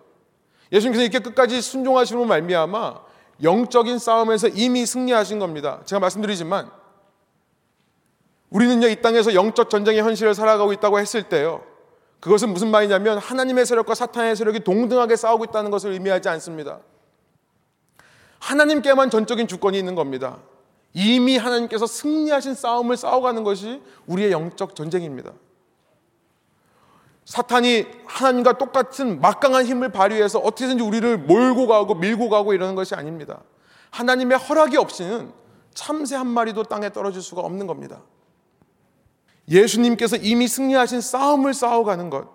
예수님께서 이렇게 끝까지 순종하시는 말미암아 영적인 싸움에서 이미 승리하신 겁니다. 제가 말씀드리지만 우리는요 이 땅에서 영적 전쟁의 현실을 살아가고 있다고 했을 때요. 그것은 무슨 말이냐면 하나님의 세력과 사탄의 세력이 동등하게 싸우고 있다는 것을 의미하지 않습니다. 하나님께만 전적인 주권이 있는 겁니다. 이미 하나님께서 승리하신 싸움을 싸워가는 것이 우리의 영적 전쟁입니다. 사탄이 하나님과 똑같은 막강한 힘을 발휘해서 어떻게든지 우리를 몰고 가고 밀고 가고 이러는 것이 아닙니다. 하나님의 허락이 없이는 참새 한 마리도 땅에 떨어질 수가 없는 겁니다. 예수님께서 이미 승리하신 싸움을 싸워가는 것,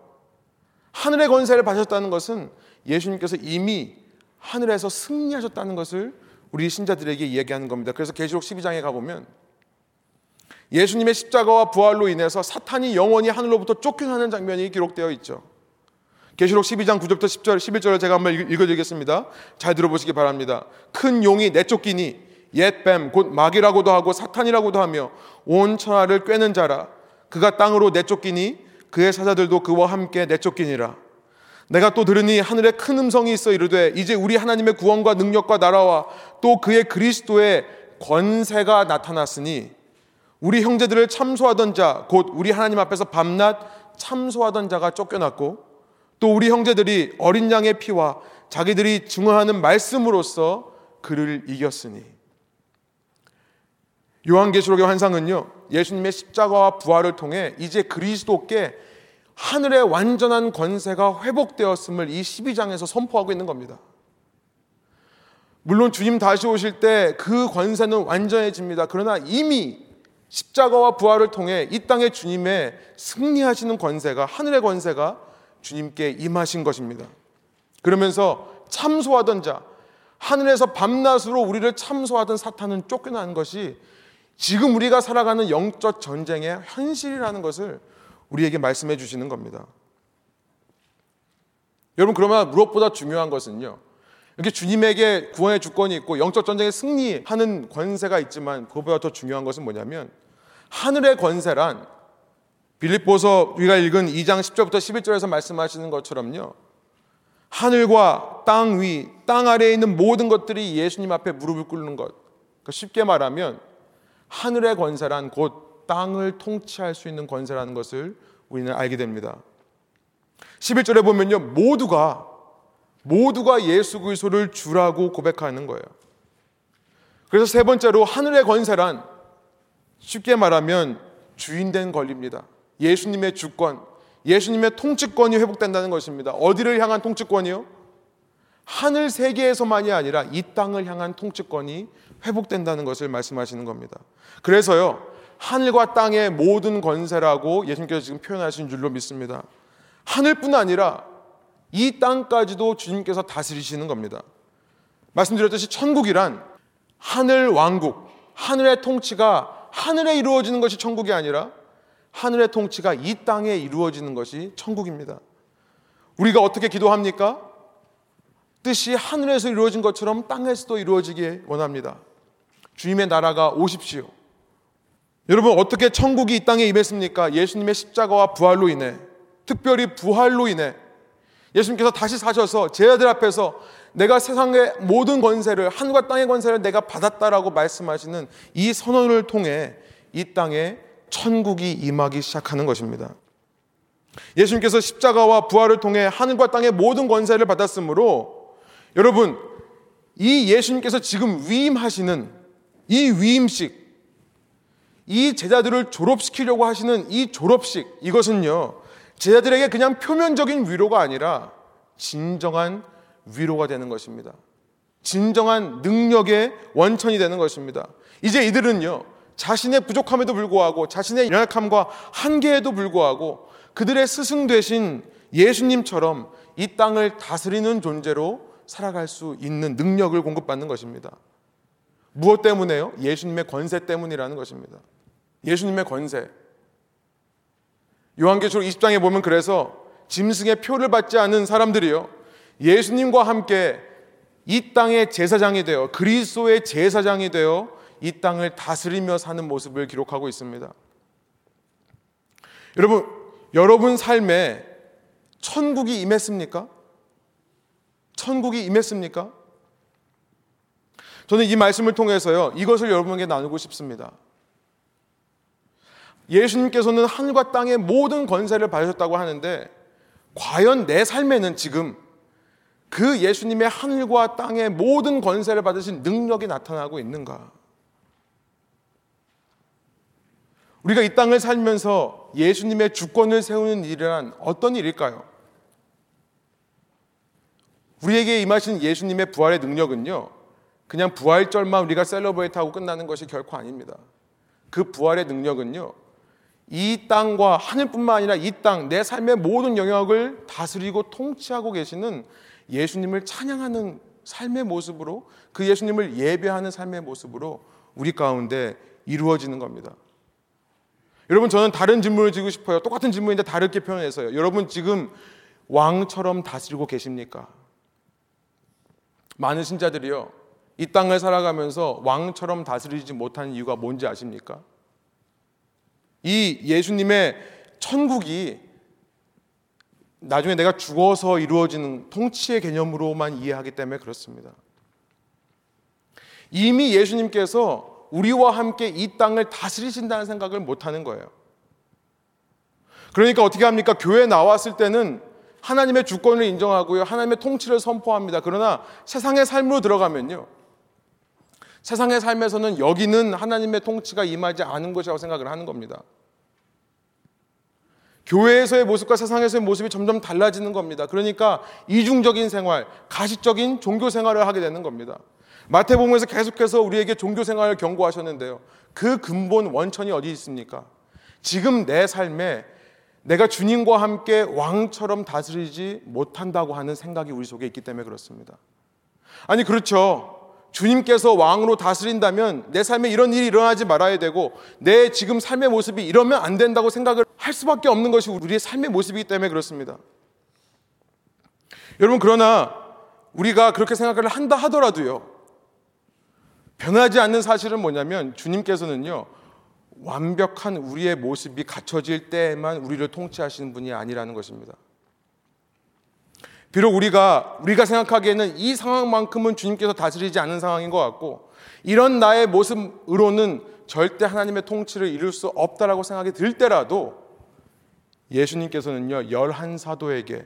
하늘의 권세를 받으셨다는 것은 예수님께서 이미 하늘에서 승리하셨다는 것을 우리 신자들에게 이야기하는 겁니다. 그래서 계시록 12장에 가보면 예수님의 십자가와 부활로 인해서 사탄이 영원히 하늘로부터 쫓겨나는 장면이 기록되어 있죠. 계시록 12장 9절부터 10절, 11절을 제가 한번 읽어드리겠습니다. 잘 들어보시기 바랍니다. 큰 용이 내쫓기니 옛 뱀 곧 마귀라고도 하고 사탄이라고도 하며 온 천하를 꿰는 자라 그가 땅으로 내쫓기니 그의 사자들도 그와 함께 내쫓기니라 내가 또 들으니 하늘에 큰 음성이 있어 이르되 이제 우리 하나님의 구원과 능력과 나라와 또 그의 그리스도의 권세가 나타났으니 우리 형제들을 참소하던 자 곧 우리 하나님 앞에서 밤낮 참소하던 자가 쫓겨났고 또 우리 형제들이 어린 양의 피와 자기들이 증언하는 말씀으로써 그를 이겼으니. 요한계시록의 환상은요 예수님의 십자가와 부활을 통해 이제 그리스도께 하늘의 완전한 권세가 회복되었음을 이 12장에서 선포하고 있는 겁니다. 물론 주님 다시 오실 때 그 권세는 완전해집니다. 그러나 이미 십자가와 부활을 통해 이 땅의 주님의 승리하시는 권세가 하늘의 권세가 주님께 임하신 것입니다. 그러면서 참소하던 자, 하늘에서 밤낮으로 우리를 참소하던 사탄은 쫓겨나는 것이 지금 우리가 살아가는 영적 전쟁의 현실이라는 것을 우리에게 말씀해 주시는 겁니다. 여러분 그러면 무엇보다 중요한 것은요. 이렇게 주님에게 구원의 주권이 있고 영적 전쟁에 승리하는 권세가 있지만 그것보다 더 중요한 것은 뭐냐면 하늘의 권세란 빌립보서 우리가 읽은 2장 10절부터 11절에서 말씀하시는 것처럼요. 하늘과 땅 위, 땅 아래에 있는 모든 것들이 예수님 앞에 무릎을 꿇는 것. 그러니까 쉽게 말하면 하늘의 권세란 곧 땅을 통치할 수 있는 권세라는 것을 우리는 알게 됩니다. 11절에 보면요. 모두가 모두가 예수 그리스도를 주라고 고백하는 거예요. 그래서 세 번째로 하늘의 권세란 쉽게 말하면 주인된 권리입니다. 예수님의 주권, 예수님의 통치권이 회복된다는 것입니다. 어디를 향한 통치권이요? 하늘 세계에서만이 아니라 이 땅을 향한 통치권이 회복된다는 것을 말씀하시는 겁니다. 그래서요, 하늘과 땅의 모든 권세라고 예수님께서 지금 표현하신 줄로 믿습니다. 하늘뿐 아니라 이 땅까지도 주님께서 다스리시는 겁니다. 말씀드렸듯이 천국이란 하늘 왕국, 하늘의 통치가 하늘에 이루어지는 것이 천국이 아니라 하늘의 통치가 이 땅에 이루어지는 것이 천국입니다. 우리가 어떻게 기도합니까? 뜻이 하늘에서 이루어진 것처럼 땅에서도 이루어지길 원합니다. 주님의 나라가 오십시오. 여러분 어떻게 천국이 이 땅에 임했습니까? 예수님의 십자가와 부활로 인해 특별히 부활로 인해 예수님께서 다시 사셔서 제 아들 앞에서 내가 세상의 모든 권세를 하늘과 땅의 권세를 내가 받았다라고 말씀하시는 이 선언을 통해 이 땅에 천국이 임하기 시작하는 것입니다. 예수님께서 십자가와 부활을 통해 하늘과 땅의 모든 권세를 받았으므로 여러분 이 예수님께서 지금 위임하시는 이 위임식 이 제자들을 졸업시키려고 하시는 이 졸업식 이것은요 제자들에게 그냥 표면적인 위로가 아니라 진정한 위로가 되는 것입니다. 진정한 능력의 원천이 되는 것입니다. 이제 이들은요 자신의 부족함에도 불구하고 자신의 연약함과 한계에도 불구하고 그들의 스승 되신 예수님처럼 이 땅을 다스리는 존재로 살아갈 수 있는 능력을 공급받는 것입니다. 무엇 때문에요? 예수님의 권세 때문이라는 것입니다. 예수님의 권세. 요한계시록 20장에 보면 그래서 짐승의 표를 받지 않은 사람들이요. 예수님과 함께 이 땅의 제사장이 되어 그리스도의 제사장이 되어 이 땅을 다스리며 사는 모습을 기록하고 있습니다. 여러분, 여러분 삶에 천국이 임했습니까? 천국이 임했습니까? 저는 이 말씀을 통해서요, 이것을 여러분에게 나누고 싶습니다. 예수님께서는 하늘과 땅의 모든 권세를 받으셨다고 하는데, 과연 내 삶에는 지금 그 예수님의 하늘과 땅의 모든 권세를 받으신 능력이 나타나고 있는가? 우리가 이 땅을 살면서 예수님의 주권을 세우는 일이란 어떤 일일까요? 우리에게 임하신 예수님의 부활의 능력은요, 그냥 부활절만 우리가 셀러브레이트하고 끝나는 것이 결코 아닙니다. 그 부활의 능력은요, 이 땅과 하늘뿐만 아니라 이 땅, 내 삶의 모든 영역을 다스리고 통치하고 계시는 예수님을 찬양하는 삶의 모습으로 그 예수님을 예배하는 삶의 모습으로 우리 가운데 이루어지는 겁니다. 여러분 저는 다른 질문을 드리고 싶어요. 똑같은 질문인데 다르게 표현해서요. 여러분 지금 왕처럼 다스리고 계십니까? 많은 신자들이요. 이 땅을 살아가면서 왕처럼 다스리지 못한 이유가 뭔지 아십니까? 이 예수님의 천국이 나중에 내가 죽어서 이루어지는 통치의 개념으로만 이해하기 때문에 그렇습니다. 이미 예수님께서 우리와 함께 이 땅을 다스리신다는 생각을 못 하는 거예요. 그러니까 어떻게 합니까? 교회 나왔을 때는 하나님의 주권을 인정하고요. 하나님의 통치를 선포합니다. 그러나 세상의 삶으로 들어가면요. 세상의 삶에서는 여기는 하나님의 통치가 임하지 않은 것이라고 생각을 하는 겁니다. 교회에서의 모습과 세상에서의 모습이 점점 달라지는 겁니다. 그러니까 이중적인 생활, 가식적인 종교 생활을 하게 되는 겁니다. 마태복음에서 계속해서 우리에게 종교 생활을 경고하셨는데요. 그 근본 원천이 어디 있습니까? 지금 내 삶에 내가 주님과 함께 왕처럼 다스리지 못한다고 하는 생각이 우리 속에 있기 때문에 그렇습니다. 아니 그렇죠. 주님께서 왕으로 다스린다면 내 삶에 이런 일이 일어나지 말아야 되고 내 지금 삶의 모습이 이러면 안 된다고 생각을 할 수밖에 없는 것이 우리의 삶의 모습이기 때문에 그렇습니다. 여러분 그러나 우리가 그렇게 생각을 한다 하더라도요. 변하지 않는 사실은 뭐냐면 주님께서는요. 완벽한 우리의 모습이 갖춰질 때에만 우리를 통치하시는 분이 아니라는 것입니다. 비록 우리가 우리가 생각하기에는 이 상황만큼은 주님께서 다스리지 않는 상황인 것 같고 이런 나의 모습으로는 절대 하나님의 통치를 이룰 수 없다라고 생각이 들 때라도 예수님께서는요 열한 사도에게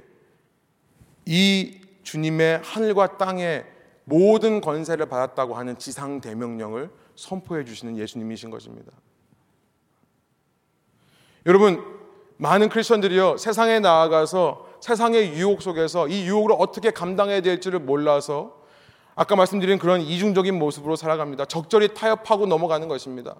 이 주님의 하늘과 땅의 모든 권세를 받았다고 하는 지상 대명령을 선포해 주시는 예수님이신 것입니다. 여러분 많은 크리스천들이요 세상에 나아가서 세상의 유혹 속에서 이 유혹을 어떻게 감당해야 될지를 몰라서 아까 말씀드린 그런 이중적인 모습으로 살아갑니다. 적절히 타협하고 넘어가는 것입니다.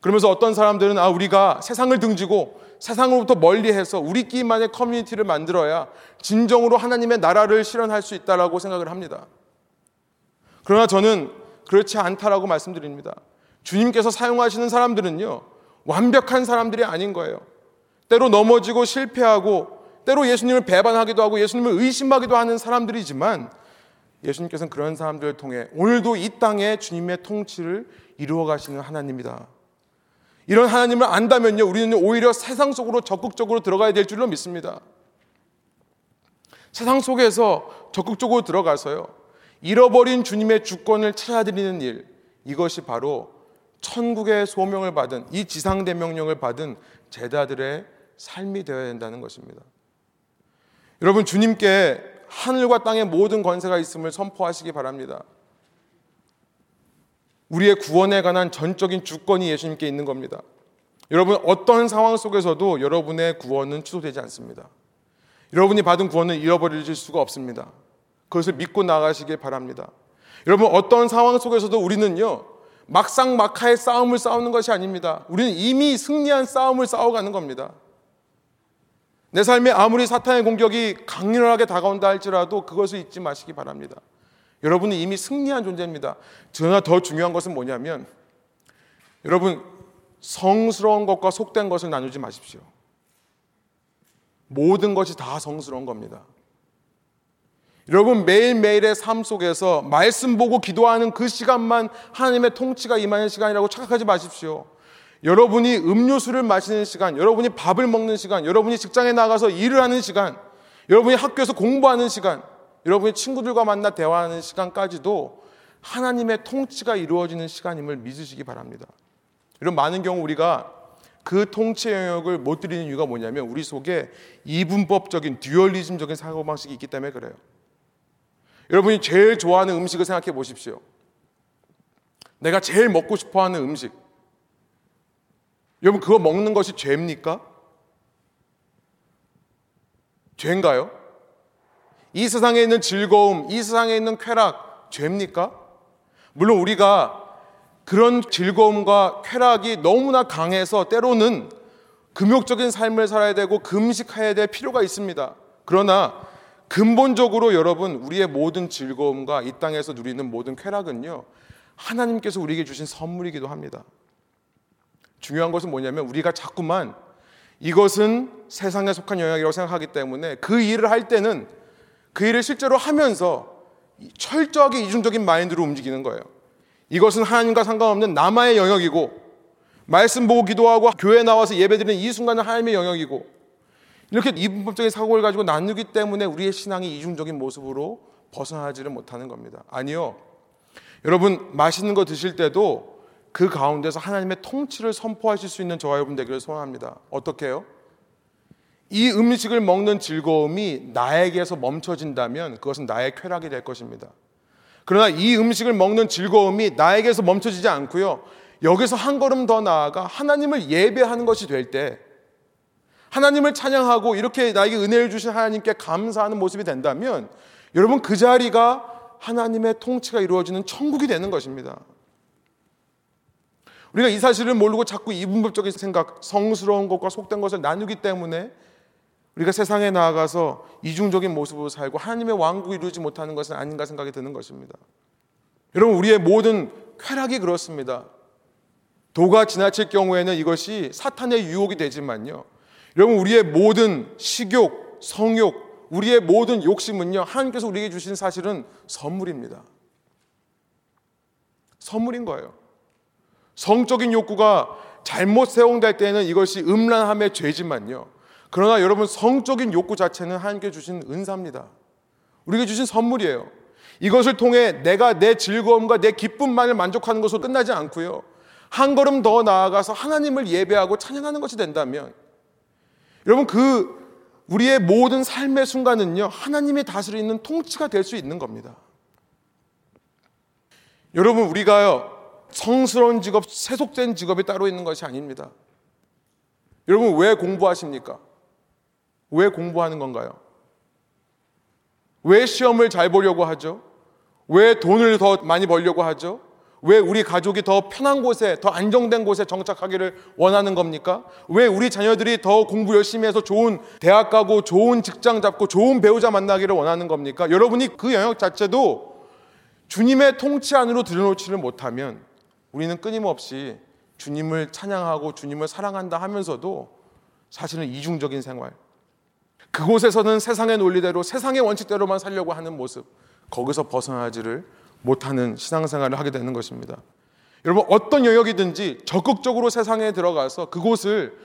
그러면서 어떤 사람들은 아 우리가 세상을 등지고 세상으로부터 멀리해서 우리끼리만의 커뮤니티를 만들어야 진정으로 하나님의 나라를 실현할 수 있다라고 생각을 합니다. 그러나 저는 그렇지 않다라고 말씀드립니다. 주님께서 사용하시는 사람들은요 완벽한 사람들이 아닌 거예요. 때로 넘어지고 실패하고 때로 예수님을 배반하기도 하고 예수님을 의심하기도 하는 사람들이지만 예수님께서는 그런 사람들을 통해 오늘도 이 땅에 주님의 통치를 이루어 가시는 하나님이다. 이런 하나님을 안다면요, 우리는 오히려 세상 속으로 적극적으로 들어가야 될 줄로 믿습니다. 세상 속에서 적극적으로 들어가서요, 잃어버린 주님의 주권을 찾아드리는 일, 이것이 바로 천국의 소명을 받은 이 지상대명령을 받은 제자들의 삶이 되어야 된다는 것입니다. 여러분 주님께 하늘과 땅의 모든 권세가 있음을 선포하시기 바랍니다. 우리의 구원에 관한 전적인 주권이 예수님께 있는 겁니다. 여러분 어떤 상황 속에서도 여러분의 구원은 취소되지 않습니다. 여러분이 받은 구원은 잃어버릴 수가 없습니다. 그것을 믿고 나가시길 바랍니다. 여러분 어떤 상황 속에서도 우리는요 막상 막하의 싸움을 싸우는 것이 아닙니다. 우리는 이미 승리한 싸움을 싸워가는 겁니다. 내 삶에 아무리 사탄의 공격이 강렬하게 다가온다 할지라도 그것을 잊지 마시기 바랍니다. 여러분은 이미 승리한 존재입니다. 그러나 더 중요한 것은 뭐냐면 여러분 성스러운 것과 속된 것을 나누지 마십시오. 모든 것이 다 성스러운 겁니다. 여러분 매일매일의 삶 속에서 말씀 보고 기도하는 그 시간만 하나님의 통치가 임하는 시간이라고 착각하지 마십시오. 여러분이 음료수를 마시는 시간, 여러분이 밥을 먹는 시간, 여러분이 직장에 나가서 일을 하는 시간, 여러분이 학교에서 공부하는 시간, 여러분이 친구들과 만나 대화하는 시간까지도 하나님의 통치가 이루어지는 시간임을 믿으시기 바랍니다. 이런 많은 경우 우리가 그 통치 영역을 못 드리는 이유가 뭐냐면 우리 속에 이분법적인 듀얼리즘적인 사고방식이 있기 때문에 그래요. 여러분이 제일 좋아하는 음식을 생각해 보십시오. 내가 제일 먹고 싶어 하는 음식. 여러분 그거 먹는 것이 죄입니까? 죄인가요? 이 세상에 있는 즐거움, 이 세상에 있는 쾌락, 죄입니까? 물론 우리가 그런 즐거움과 쾌락이 너무나 강해서 때로는 금욕적인 삶을 살아야 되고 금식해야 될 필요가 있습니다. 그러나 근본적으로 여러분 우리의 모든 즐거움과 이 땅에서 누리는 모든 쾌락은요 하나님께서 우리에게 주신 선물이기도 합니다. 중요한 것은 뭐냐면 우리가 자꾸만 이것은 세상에 속한 영역이라고 생각하기 때문에 그 일을 할 때는 그 일을 실제로 하면서 철저하게 이중적인 마인드로 움직이는 거예요. 이것은 하나님과 상관없는 남아의 영역이고 말씀 보고 기도하고 교회 나와서 예배드리는 이 순간은 하나님의 영역이고 이렇게 이분법적인 사고를 가지고 나누기 때문에 우리의 신앙이 이중적인 모습으로 벗어나지를 못하는 겁니다. 아니요. 여러분 맛있는 거 드실 때도 그 가운데서 하나님의 통치를 선포하실 수 있는 저와 여러분 되기를 소원합니다. 어떻게 해요? 이 음식을 먹는 즐거움이 나에게서 멈춰진다면 그것은 나의 쾌락이 될 것입니다. 그러나 이 음식을 먹는 즐거움이 나에게서 멈춰지지 않고요. 여기서 한 걸음 더 나아가 하나님을 예배하는 것이 될 때, 하나님을 찬양하고 이렇게 나에게 은혜를 주신 하나님께 감사하는 모습이 된다면, 여러분 그 자리가 하나님의 통치가 이루어지는 천국이 되는 것입니다. 우리가 이 사실을 모르고 자꾸 이분법적인 생각, 성스러운 것과 속된 것을 나누기 때문에 우리가 세상에 나아가서 이중적인 모습으로 살고 하나님의 왕국을 이루지 못하는 것은 아닌가 생각이 드는 것입니다. 여러분, 우리의 모든 쾌락이 그렇습니다. 도가 지나칠 경우에는 이것이 사탄의 유혹이 되지만요. 여러분, 우리의 모든 식욕, 성욕, 우리의 모든 욕심은요, 하나님께서 우리에게 주신 사실은 선물입니다. 선물인 거예요. 성적인 욕구가 잘못 세용될 때는 이것이 음란함의 죄지만요. 그러나 여러분 성적인 욕구 자체는 하나님께 주신 은사입니다. 우리에게 주신 선물이에요. 이것을 통해 내가 내 즐거움과 내 기쁨만을 만족하는 것으로 끝나지 않고요. 한 걸음 더 나아가서 하나님을 예배하고 찬양하는 것이 된다면 여러분 그 우리의 모든 삶의 순간은요. 하나님이 다스리는 통치가 될 수 있는 겁니다. 여러분 우리가요. 성스러운 직업, 세속된 직업이 따로 있는 것이 아닙니다. 여러분 왜 공부하십니까? 왜 공부하는 건가요? 왜 시험을 잘 보려고 하죠? 왜 돈을 더 많이 벌려고 하죠? 왜 우리 가족이 더 편한 곳에, 더 안정된 곳에 정착하기를 원하는 겁니까? 왜 우리 자녀들이 더 공부 열심히 해서 좋은 대학 가고 좋은 직장 잡고 좋은 배우자 만나기를 원하는 겁니까? 여러분이 그 영역 자체도 주님의 통치 안으로 들여놓지를 못하면 우리는 끊임없이 주님을 찬양하고 주님을 사랑한다 하면서도 사실은 이중적인 생활, 그곳에서는 세상의 논리대로 세상의 원칙대로만 살려고 하는 모습 거기서 벗어나지를 못하는 신앙생활을 하게 되는 것입니다. 여러분 어떤 영역이든지 적극적으로 세상에 들어가서 그곳을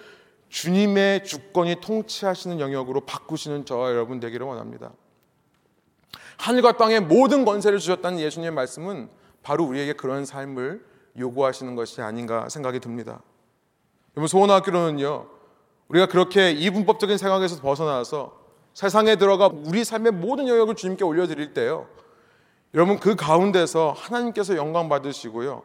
주님의 주권이 통치하시는 영역으로 바꾸시는 저와 여러분 되기를 원합니다. 하늘과 땅의 모든 권세를 주셨다는 예수님의 말씀은 바로 우리에게 그런 삶을 요구하시는 것이 아닌가 생각이 듭니다. 여러분 소원학교로는요 우리가 그렇게 이분법적인 생각에서 벗어나서 세상에 들어가 우리 삶의 모든 영역을 주님께 올려드릴 때요. 여러분 그 가운데서 하나님께서 영광 받으시고요.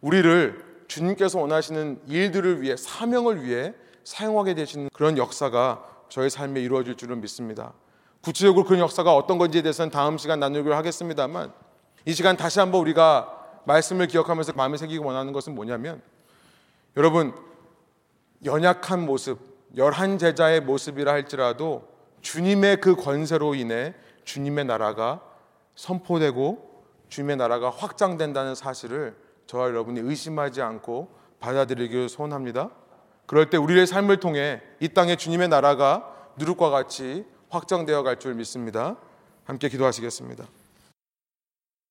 우리를 주님께서 원하시는 일들을 위해 사명을 위해 사용하게 되시는 그런 역사가 저의 삶에 이루어질 줄은 믿습니다. 구체적으로 그런 역사가 어떤 건지에 대해서는 다음 시간 나누기로 하겠습니다만 이 시간 다시 한번 우리가 말씀을 기억하면서 마음에 새기기 원하는 것은 뭐냐면 여러분 연약한 모습 열한 제자의 모습이라 할지라도 주님의 그 권세로 인해 주님의 나라가 선포되고 주님의 나라가 확장된다는 사실을 저와 여러분이 의심하지 않고 받아들이기를 소원합니다. 그럴 때 우리의 삶을 통해 이 땅에 주님의 나라가 누룩과 같이 확장되어 갈 줄 믿습니다. 함께 기도하시겠습니다.